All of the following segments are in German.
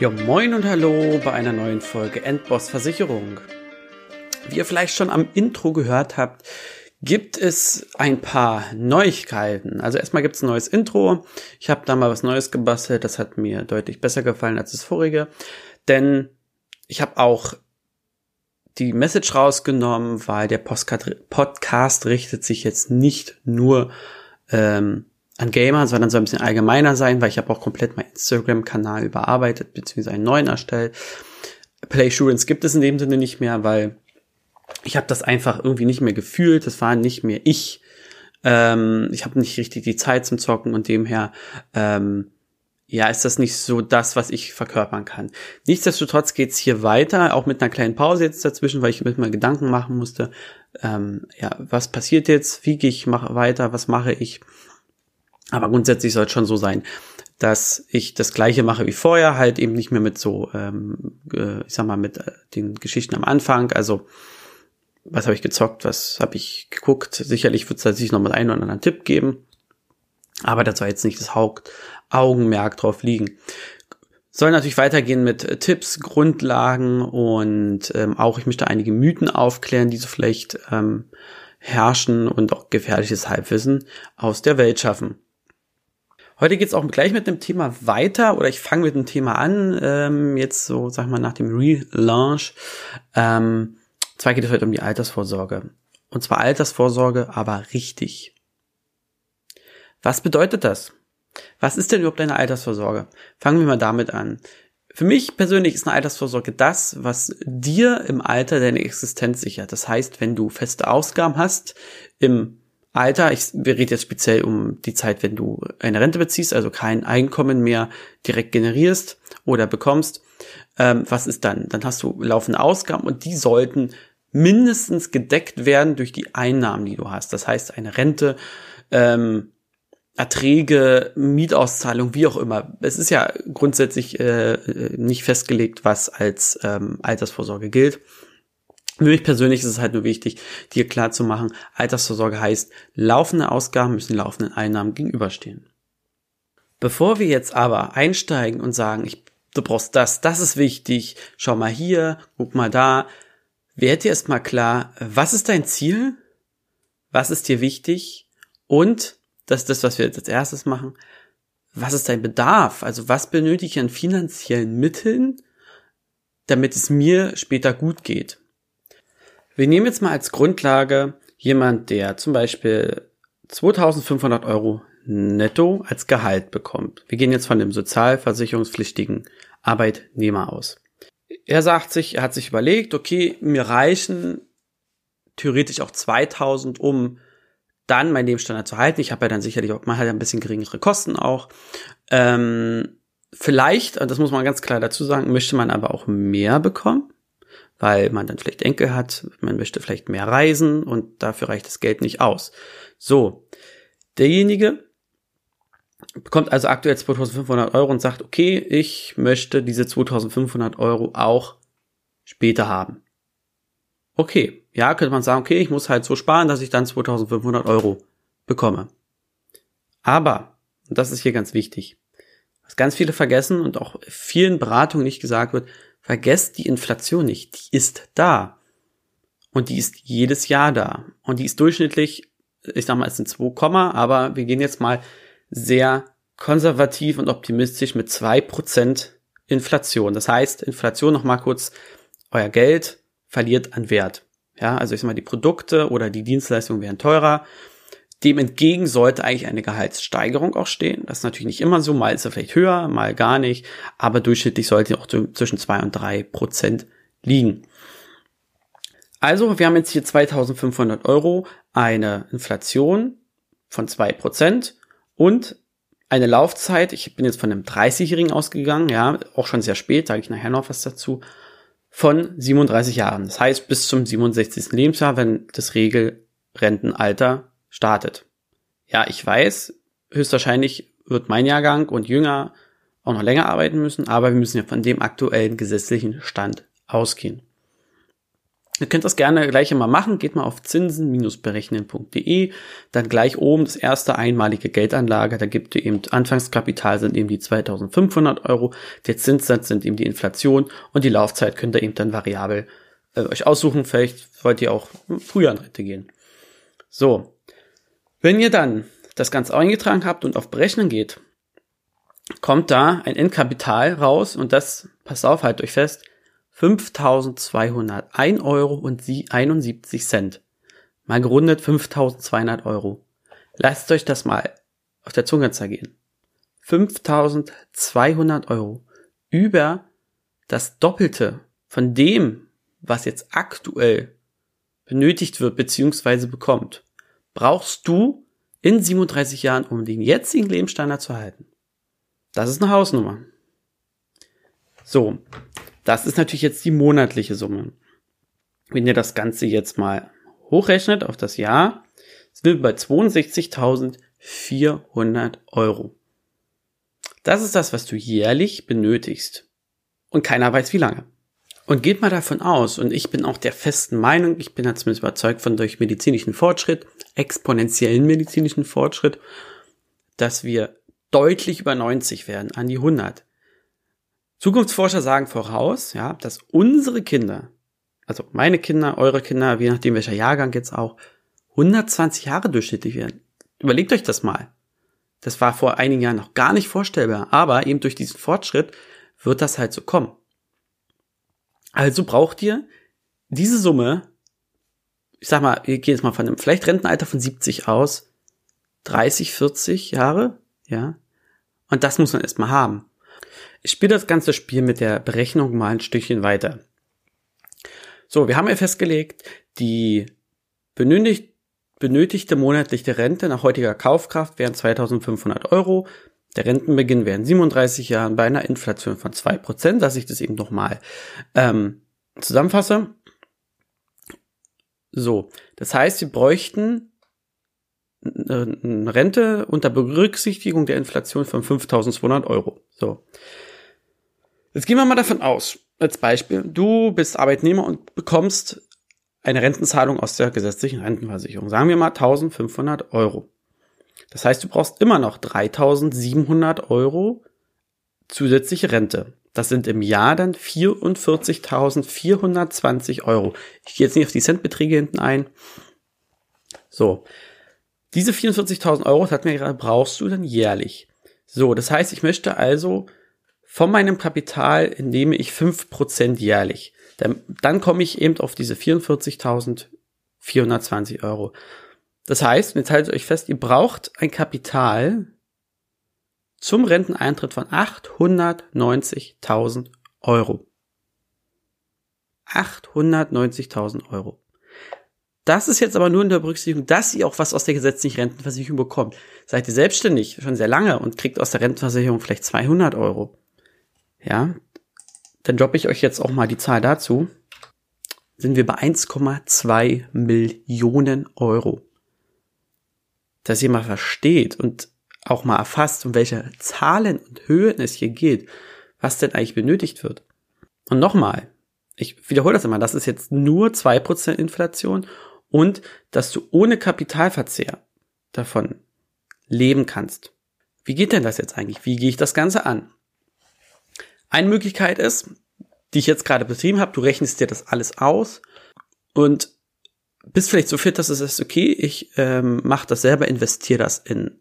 Ja, moin und hallo bei einer neuen Folge Endboss Versicherung. Wie ihr vielleicht schon am Intro gehört habt, gibt es ein paar Neuigkeiten. Also erstmal gibt es ein neues Intro. Ich habe da mal was Neues gebastelt. Das hat mir deutlich besser gefallen als das vorige. Denn ich habe auch die Message rausgenommen, weil der Podcast richtet sich jetzt nicht nur ähm, an Gamer, sondern soll ein bisschen allgemeiner sein, weil ich habe auch komplett meinen Instagram-Kanal überarbeitet, beziehungsweise einen neuen erstellt. Play Assurance gibt es in dem Sinne nicht mehr, weil ich habe das einfach irgendwie nicht mehr gefühlt. Das war nicht mehr ich. Ähm, ich habe nicht richtig die Zeit zum Zocken und demher ähm, ja, ist das nicht so das, was ich verkörpern kann. Nichtsdestotrotz geht's hier weiter, auch mit einer kleinen Pause jetzt dazwischen, weil ich mir mal Gedanken machen musste. Ähm, ja, was passiert jetzt? Wie gehe ich mach weiter? Was mache ich? Aber grundsätzlich soll es schon so sein, dass ich das gleiche mache wie vorher, halt eben nicht mehr mit so, ähm, äh, ich sag mal, mit äh, den Geschichten am Anfang. Also, was habe ich gezockt, was habe ich geguckt? Sicherlich wird es sich noch mal einen oder anderen Tipp geben. Aber da soll jetzt nicht das Hauptaugenmerk drauf liegen. Soll natürlich weitergehen mit äh, Tipps, Grundlagen und ähm, auch ich möchte einige Mythen aufklären, die so vielleicht ähm, herrschen und auch gefährliches Halbwissen aus der Welt schaffen. Heute geht's auch gleich mit dem Thema weiter oder ich fange mit dem Thema an, ähm, jetzt so, sag mal, nach dem Relaunch. Ähm, zwar geht es heute um die Altersvorsorge. Und zwar Altersvorsorge, aber richtig. Was bedeutet das? Was ist denn überhaupt eine Altersvorsorge? Fangen wir mal damit an. Für mich persönlich ist eine Altersvorsorge das, was dir im Alter deine Existenz sichert. Das heißt, wenn du feste Ausgaben hast im Alter, ich, wir reden jetzt speziell um die Zeit, wenn du eine Rente beziehst, also kein Einkommen mehr direkt generierst oder bekommst. Ähm, was ist dann? Dann hast du laufende Ausgaben und die sollten mindestens gedeckt werden durch die Einnahmen, die du hast. Das heißt, eine Rente, ähm, Erträge, Mietauszahlung, wie auch immer. Es ist ja grundsätzlich äh, nicht festgelegt, was als ähm, Altersvorsorge gilt. Für mich persönlich ist es halt nur wichtig, dir klar zu machen, Altersvorsorge heißt, laufende Ausgaben müssen laufenden Einnahmen gegenüberstehen. Bevor wir jetzt aber einsteigen und sagen, ich, du brauchst das, das ist wichtig, schau mal hier, guck mal da, werd dir erstmal klar, was ist dein Ziel? Was ist dir wichtig? Und, das ist das, was wir jetzt als erstes machen, was ist dein Bedarf? Also was benötige ich an finanziellen Mitteln, damit es mir später gut geht? Wir nehmen jetzt mal als Grundlage jemand, der zum Beispiel 2500 Euro netto als Gehalt bekommt. Wir gehen jetzt von dem sozialversicherungspflichtigen Arbeitnehmer aus. Er sagt sich, er hat sich überlegt, okay, mir reichen theoretisch auch 2000, um dann meinen Lebensstandard zu halten. Ich habe ja dann sicherlich auch, man hat ja ein bisschen geringere Kosten auch. Ähm, vielleicht, das muss man ganz klar dazu sagen, möchte man aber auch mehr bekommen weil man dann vielleicht Enkel hat, man möchte vielleicht mehr reisen und dafür reicht das Geld nicht aus. So, derjenige bekommt also aktuell 2500 Euro und sagt, okay, ich möchte diese 2500 Euro auch später haben. Okay, ja, könnte man sagen, okay, ich muss halt so sparen, dass ich dann 2500 Euro bekomme. Aber, und das ist hier ganz wichtig, was ganz viele vergessen und auch vielen Beratungen nicht gesagt wird, Vergesst die Inflation nicht, die ist da. Und die ist jedes Jahr da. Und die ist durchschnittlich, ich sag mal, es sind 2, aber wir gehen jetzt mal sehr konservativ und optimistisch mit 2% Inflation. Das heißt, Inflation noch mal kurz, euer Geld verliert an Wert. Ja, also ich sag mal, die Produkte oder die Dienstleistungen werden teurer. Dem entgegen sollte eigentlich eine Gehaltssteigerung auch stehen. Das ist natürlich nicht immer so, mal ist er vielleicht höher, mal gar nicht, aber durchschnittlich sollte auch zwischen zwei und drei Prozent liegen. Also, wir haben jetzt hier 2500 Euro, eine Inflation von zwei Prozent und eine Laufzeit, ich bin jetzt von einem 30-Jährigen ausgegangen, ja, auch schon sehr spät, sage ich nachher noch was dazu, von 37 Jahren. Das heißt bis zum 67. Lebensjahr, wenn das Regelrentenalter startet. Ja, ich weiß, höchstwahrscheinlich wird mein Jahrgang und jünger auch noch länger arbeiten müssen, aber wir müssen ja von dem aktuellen gesetzlichen Stand ausgehen. Ihr könnt das gerne gleich mal machen. Geht mal auf zinsen-berechnen.de. Dann gleich oben das erste einmalige Geldanlage. Da gibt ihr eben Anfangskapital sind eben die 2500 Euro. Der Zinssatz sind eben die Inflation und die Laufzeit könnt ihr eben dann variabel äh, euch aussuchen. Vielleicht wollt ihr auch früher in Rente gehen. So. Wenn ihr dann das Ganze eingetragen habt und auf Berechnen geht, kommt da ein Endkapital raus und das, passt auf, halt euch fest, 5.201 Euro und 71 Cent. Mal gerundet 5.200 Euro. Lasst euch das mal auf der Zunge zergehen. 5.200 Euro. Über das Doppelte von dem, was jetzt aktuell benötigt wird bzw. bekommt, brauchst du in 37 Jahren, um den jetzigen Lebensstandard zu halten. Das ist eine Hausnummer. So, das ist natürlich jetzt die monatliche Summe. Wenn ihr das Ganze jetzt mal hochrechnet auf das Jahr, sind wir bei 62.400 Euro. Das ist das, was du jährlich benötigst. Und keiner weiß wie lange. Und geht mal davon aus, und ich bin auch der festen Meinung, ich bin da zumindest überzeugt von durch medizinischen Fortschritt, exponentiellen medizinischen Fortschritt, dass wir deutlich über 90 werden, an die 100. Zukunftsforscher sagen voraus, ja, dass unsere Kinder, also meine Kinder, eure Kinder, je nachdem welcher Jahrgang jetzt auch, 120 Jahre durchschnittlich werden. Überlegt euch das mal. Das war vor einigen Jahren noch gar nicht vorstellbar, aber eben durch diesen Fortschritt wird das halt so kommen. Also braucht ihr diese Summe, ich sag mal, ihr geht jetzt mal von einem vielleicht Rentenalter von 70 aus, 30, 40 Jahre, ja, und das muss man erstmal haben. Ich spiele das ganze Spiel mit der Berechnung mal ein Stückchen weiter. So, wir haben ja festgelegt, die benötigt, benötigte monatliche Rente nach heutiger Kaufkraft wären 2500 Euro. Der Rentenbeginn wären 37 Jahren bei einer Inflation von 2%, dass ich das eben nochmal ähm, zusammenfasse. So, das heißt, wir bräuchten eine Rente unter Berücksichtigung der Inflation von 5200 Euro. So. Jetzt gehen wir mal davon aus, als Beispiel, du bist Arbeitnehmer und bekommst eine Rentenzahlung aus der gesetzlichen Rentenversicherung. Sagen wir mal 1500 Euro. Das heißt, du brauchst immer noch 3700 Euro zusätzliche Rente. Das sind im Jahr dann 44.420 Euro. Ich gehe jetzt nicht auf die Centbeträge hinten ein. So. Diese 44.000 Euro, das hat mir gerade, brauchst du dann jährlich. So, das heißt, ich möchte also von meinem Kapital entnehme ich fünf Prozent jährlich. Dann, dann komme ich eben auf diese 44.420 Euro. Das heißt, jetzt haltet euch fest, ihr braucht ein Kapital zum Renteneintritt von 890.000 Euro. 890.000 Euro. Das ist jetzt aber nur in der Berücksichtigung, dass ihr auch was aus der gesetzlichen Rentenversicherung bekommt. Seid ihr selbstständig schon sehr lange und kriegt aus der Rentenversicherung vielleicht 200 Euro, ja, dann droppe ich euch jetzt auch mal die Zahl dazu. Sind wir bei 1,2 Millionen Euro. Dass ihr mal versteht und auch mal erfasst, um welche Zahlen und Höhen es hier geht, was denn eigentlich benötigt wird. Und nochmal, ich wiederhole das immer, das ist jetzt nur zwei Prozent Inflation und dass du ohne Kapitalverzehr davon leben kannst. Wie geht denn das jetzt eigentlich? Wie gehe ich das Ganze an? Eine Möglichkeit ist, die ich jetzt gerade betrieben habe, du rechnest dir das alles aus und bist vielleicht so fit, dass es ist, okay, ich ähm, mache das selber, investiere das in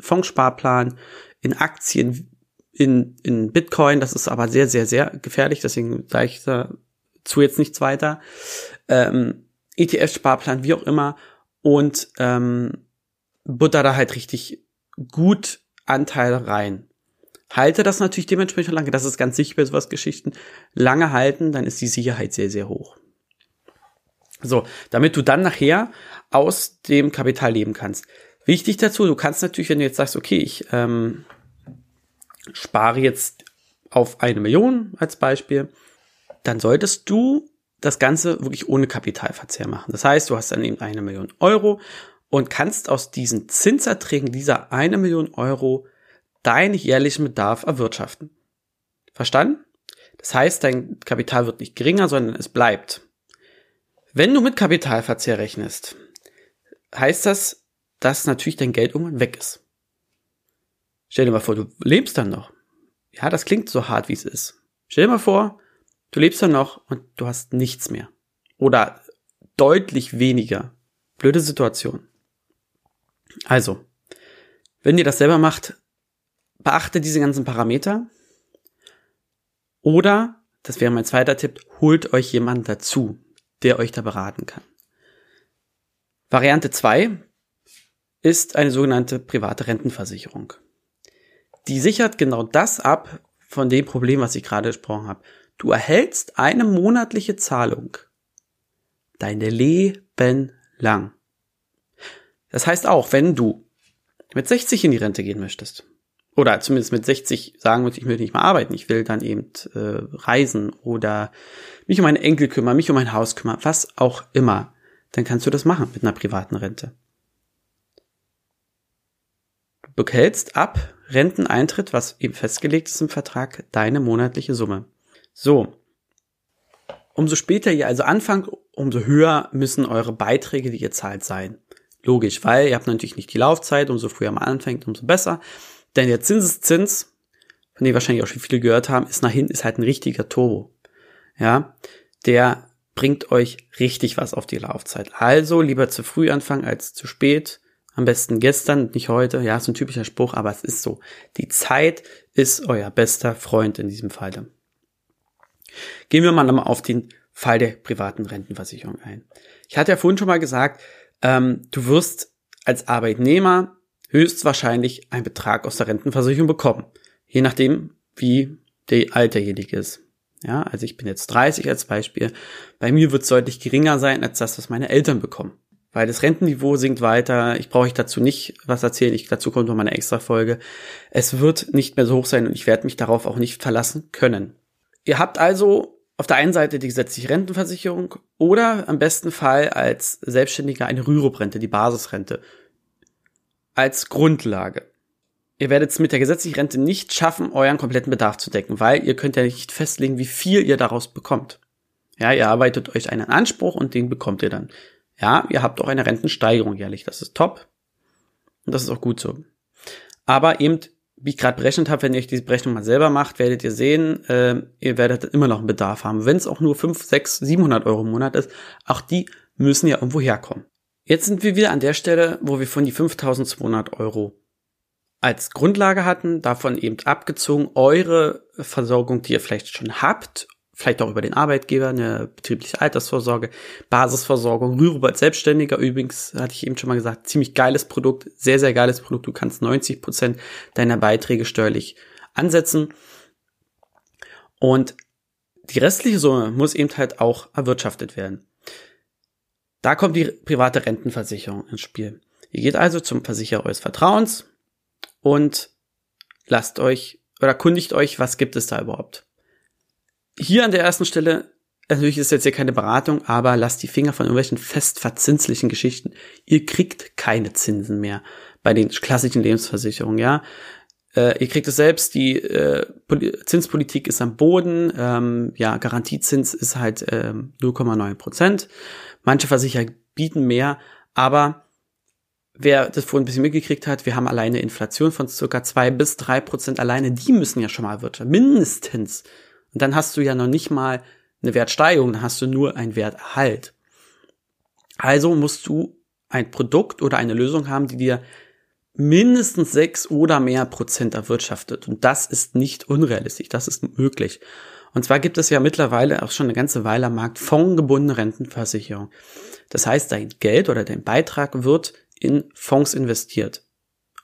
Fondssparplan, in Aktien, in, in Bitcoin, das ist aber sehr, sehr, sehr gefährlich, deswegen sage ich dazu jetzt nichts weiter. Ähm, ETF-Sparplan, wie auch immer, und ähm, butter da halt richtig gut Anteile rein halte das natürlich dementsprechend lange. Das ist ganz sicher bei sowas Geschichten. Lange halten, dann ist die Sicherheit sehr, sehr hoch. So, damit du dann nachher aus dem Kapital leben kannst. Wichtig dazu, du kannst natürlich, wenn du jetzt sagst, okay, ich ähm, spare jetzt auf eine Million als Beispiel, dann solltest du das Ganze wirklich ohne Kapitalverzehr machen. Das heißt, du hast dann eben eine Million Euro und kannst aus diesen Zinserträgen dieser eine Million Euro deinen jährlichen Bedarf erwirtschaften. Verstanden? Das heißt, dein Kapital wird nicht geringer, sondern es bleibt. Wenn du mit Kapitalverzehr rechnest, heißt das, dass natürlich dein Geld irgendwann weg ist. Stell dir mal vor, du lebst dann noch. Ja, das klingt so hart, wie es ist. Stell dir mal vor, du lebst dann noch und du hast nichts mehr. Oder deutlich weniger. Blöde Situation. Also, wenn ihr das selber macht, beachte diese ganzen Parameter. Oder, das wäre mein zweiter Tipp, holt euch jemanden dazu, der euch da beraten kann. Variante zwei ist eine sogenannte private Rentenversicherung. Die sichert genau das ab von dem Problem, was ich gerade gesprochen habe. Du erhältst eine monatliche Zahlung dein Leben lang. Das heißt auch, wenn du mit 60 in die Rente gehen möchtest, oder zumindest mit 60 sagen möchtest, ich will nicht mehr arbeiten, ich will dann eben äh, reisen oder mich um meine Enkel kümmern, mich um mein Haus kümmern, was auch immer, dann kannst du das machen mit einer privaten Rente. Du behältst ab Renteneintritt, was eben festgelegt ist im Vertrag, deine monatliche Summe. So. Umso später ihr also anfangt, umso höher müssen eure Beiträge, die ihr zahlt, sein. Logisch, weil ihr habt natürlich nicht die Laufzeit, umso früher man anfängt, umso besser. Denn der Zinseszins, von dem wahrscheinlich auch schon viele gehört haben, ist nach hinten, ist halt ein richtiger Turbo. Ja, der bringt euch richtig was auf die Laufzeit. Also lieber zu früh anfangen als zu spät. Am besten gestern, nicht heute. Ja, ist ein typischer Spruch, aber es ist so. Die Zeit ist euer bester Freund in diesem Falle. Gehen wir mal nochmal auf den Fall der privaten Rentenversicherung ein. Ich hatte ja vorhin schon mal gesagt, ähm, du wirst als Arbeitnehmer höchstwahrscheinlich einen Betrag aus der Rentenversicherung bekommen. Je nachdem, wie der alt derjenige ist. Ja, also ich bin jetzt 30 als Beispiel. Bei mir wird es deutlich geringer sein als das, was meine Eltern bekommen. Weil das Rentenniveau sinkt weiter. Ich brauche ich dazu nicht was erzählen. Ich, dazu kommt noch mal eine extra Folge. Es wird nicht mehr so hoch sein und ich werde mich darauf auch nicht verlassen können. Ihr habt also auf der einen Seite die gesetzliche Rentenversicherung oder am besten Fall als Selbstständiger eine Rüruprente, die Basisrente, als Grundlage. Ihr werdet es mit der gesetzlichen Rente nicht schaffen, euren kompletten Bedarf zu decken, weil ihr könnt ja nicht festlegen, wie viel ihr daraus bekommt. Ja, ihr arbeitet euch einen Anspruch und den bekommt ihr dann. Ja, ihr habt auch eine Rentensteigerung jährlich, das ist top. Und das ist auch gut so. Aber eben wie ich gerade berechnet habe, wenn ihr euch diese Berechnung mal selber macht, werdet ihr sehen, äh, ihr werdet immer noch einen Bedarf haben. Wenn es auch nur 5, 6, 700 Euro im Monat ist, auch die müssen ja irgendwo herkommen. Jetzt sind wir wieder an der Stelle, wo wir von die 5200 Euro als Grundlage hatten, davon eben abgezogen eure Versorgung, die ihr vielleicht schon habt vielleicht auch über den Arbeitgeber, eine betriebliche Altersvorsorge, Basisversorgung, Rürup als Selbstständiger übrigens, hatte ich eben schon mal gesagt, ziemlich geiles Produkt, sehr, sehr geiles Produkt. Du kannst 90 Prozent deiner Beiträge steuerlich ansetzen. Und die restliche Summe muss eben halt auch erwirtschaftet werden. Da kommt die private Rentenversicherung ins Spiel. Ihr geht also zum Versicherer eures Vertrauens und lasst euch oder kundigt euch, was gibt es da überhaupt hier an der ersten Stelle, natürlich ist jetzt hier keine Beratung, aber lasst die Finger von irgendwelchen festverzinslichen Geschichten. Ihr kriegt keine Zinsen mehr bei den klassischen Lebensversicherungen, ja. Äh, ihr kriegt es selbst, die äh, Zinspolitik ist am Boden, ähm, ja, Garantiezins ist halt ähm, 0,9 Prozent. Manche Versicherer bieten mehr, aber wer das vorhin ein bisschen mitgekriegt hat, wir haben alleine Inflation von circa zwei bis drei Prozent alleine, die müssen ja schon mal wirtschaften, mindestens und dann hast du ja noch nicht mal eine Wertsteigerung, dann hast du nur einen Werterhalt. Also musst du ein Produkt oder eine Lösung haben, die dir mindestens sechs oder mehr Prozent erwirtschaftet. Und das ist nicht unrealistisch, das ist möglich. Und zwar gibt es ja mittlerweile auch schon eine ganze Weile am Markt fondgebundene Rentenversicherung. Das heißt, dein Geld oder dein Beitrag wird in Fonds investiert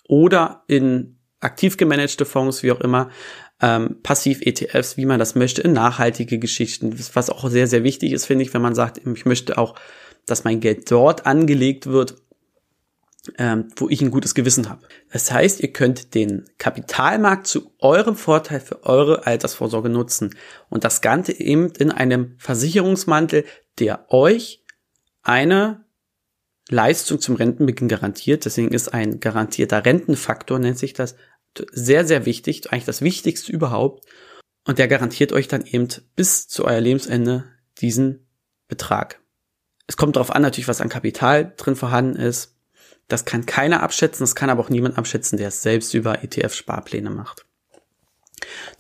oder in aktiv gemanagte Fonds, wie auch immer, ähm, Passiv-ETFs, wie man das möchte, in nachhaltige Geschichten, was auch sehr, sehr wichtig ist, finde ich, wenn man sagt, ich möchte auch, dass mein Geld dort angelegt wird, ähm, wo ich ein gutes Gewissen habe. Das heißt, ihr könnt den Kapitalmarkt zu eurem Vorteil für eure Altersvorsorge nutzen und das Ganze eben in einem Versicherungsmantel, der euch eine Leistung zum Rentenbeginn garantiert. Deswegen ist ein garantierter Rentenfaktor, nennt sich das, sehr, sehr wichtig, eigentlich das Wichtigste überhaupt. Und der garantiert euch dann eben bis zu euer Lebensende diesen Betrag. Es kommt darauf an, natürlich, was an Kapital drin vorhanden ist. Das kann keiner abschätzen, das kann aber auch niemand abschätzen, der es selbst über ETF-Sparpläne macht.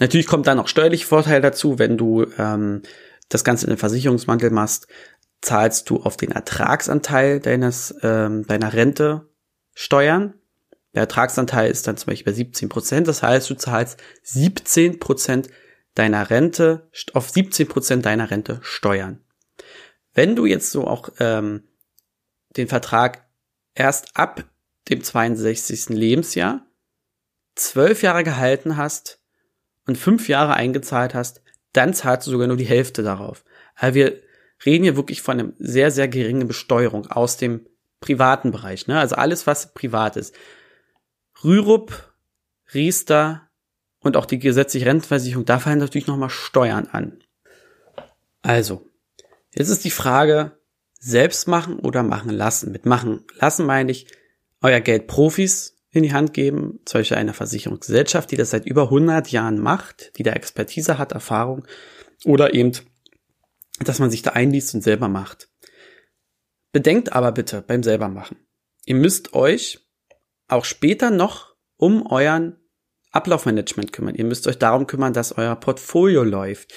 Natürlich kommt dann auch steuerliche Vorteil dazu, wenn du ähm, das Ganze in den Versicherungsmantel machst, zahlst du auf den Ertragsanteil deines ähm, deiner Rente Steuern. Der Ertragsanteil ist dann zum Beispiel bei 17 Prozent. Das heißt, du zahlst 17 Prozent deiner Rente auf 17 Prozent deiner Rente Steuern. Wenn du jetzt so auch ähm, den Vertrag erst ab dem 62. Lebensjahr zwölf Jahre gehalten hast und fünf Jahre eingezahlt hast, dann zahlst du sogar nur die Hälfte darauf. Also wir reden hier wirklich von einem sehr, sehr geringen Besteuerung aus dem privaten Bereich. Ne? Also alles, was privat ist. Rürup, Riester und auch die gesetzliche Rentenversicherung, da fallen natürlich nochmal Steuern an. Also, Jetzt ist die Frage, selbst machen oder machen lassen. Mit machen lassen meine ich, euer Geld Profis in die Hand geben, zum Beispiel einer Versicherungsgesellschaft, die das seit über 100 Jahren macht, die da Expertise hat, Erfahrung, oder eben, dass man sich da einliest und selber macht. Bedenkt aber bitte beim selber machen. Ihr müsst euch auch später noch um euren Ablaufmanagement kümmern. Ihr müsst euch darum kümmern, dass euer Portfolio läuft.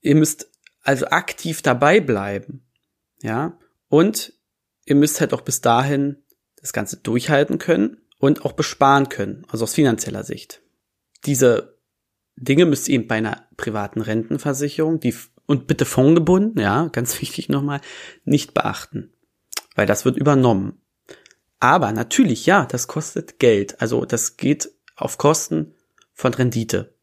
Ihr müsst also aktiv dabei bleiben. Ja. Und ihr müsst halt auch bis dahin das Ganze durchhalten können und auch besparen können, also aus finanzieller Sicht. Diese Dinge müsst ihr eben bei einer privaten Rentenversicherung, die und bitte fondgebunden, ja, ganz wichtig nochmal, nicht beachten, weil das wird übernommen. Aber natürlich, ja, das kostet Geld. Also das geht auf Kosten von Rendite.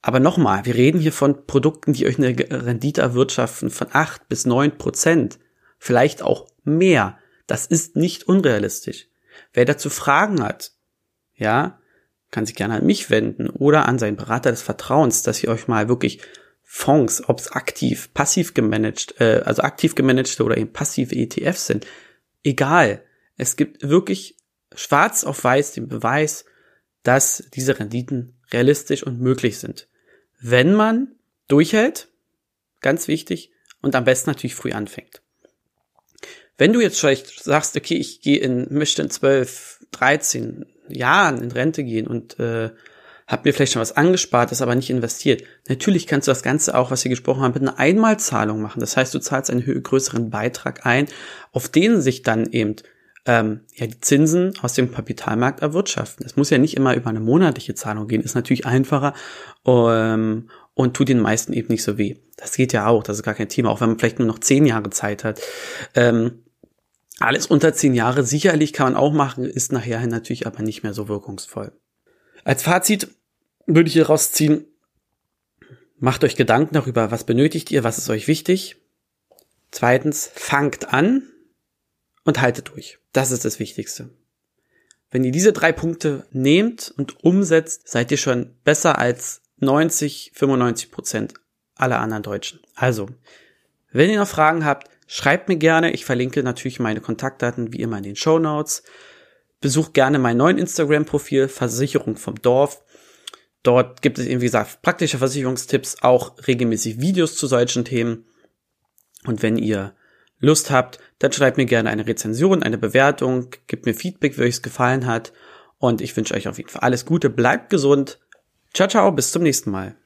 Aber nochmal, wir reden hier von Produkten, die euch eine Rendite erwirtschaften von acht bis neun Prozent. Vielleicht auch mehr. Das ist nicht unrealistisch. Wer dazu Fragen hat, ja, kann sich gerne an mich wenden oder an seinen Berater des Vertrauens, dass ihr euch mal wirklich Fonds, ob es aktiv, passiv gemanagt, äh, also aktiv gemanagte oder eben passive ETFs sind, egal. Es gibt wirklich schwarz auf weiß den Beweis, dass diese Renditen realistisch und möglich sind wenn man durchhält, ganz wichtig, und am besten natürlich früh anfängt. Wenn du jetzt vielleicht sagst, okay, ich gehe in, möchte in 12, 13 Jahren in Rente gehen und äh, habe mir vielleicht schon was angespart, das aber nicht investiert. Natürlich kannst du das Ganze auch, was wir gesprochen haben, mit einer Einmalzahlung machen. Das heißt, du zahlst einen größeren Beitrag ein, auf den sich dann eben ähm, ja die Zinsen aus dem Kapitalmarkt erwirtschaften. Es muss ja nicht immer über eine monatliche Zahlung gehen, ist natürlich einfacher ähm, und tut den meisten eben nicht so weh. Das geht ja auch, das ist gar kein Thema, auch wenn man vielleicht nur noch zehn Jahre Zeit hat. Ähm, alles unter zehn Jahre sicherlich kann man auch machen, ist nachher natürlich aber nicht mehr so wirkungsvoll. Als Fazit würde ich hier rausziehen, macht euch Gedanken darüber, was benötigt ihr, was ist euch wichtig. Zweitens, fangt an, und haltet durch. Das ist das Wichtigste. Wenn ihr diese drei Punkte nehmt und umsetzt, seid ihr schon besser als 90, 95 Prozent aller anderen Deutschen. Also, wenn ihr noch Fragen habt, schreibt mir gerne. Ich verlinke natürlich meine Kontaktdaten wie immer in den Show Notes. Besucht gerne mein neuen Instagram-Profil Versicherung vom Dorf. Dort gibt es, wie gesagt, praktische Versicherungstipps, auch regelmäßig Videos zu solchen Themen. Und wenn ihr Lust habt, dann schreibt mir gerne eine Rezension, eine Bewertung, gebt mir Feedback, wie euch es gefallen hat. Und ich wünsche euch auf jeden Fall alles Gute, bleibt gesund. Ciao, ciao, bis zum nächsten Mal.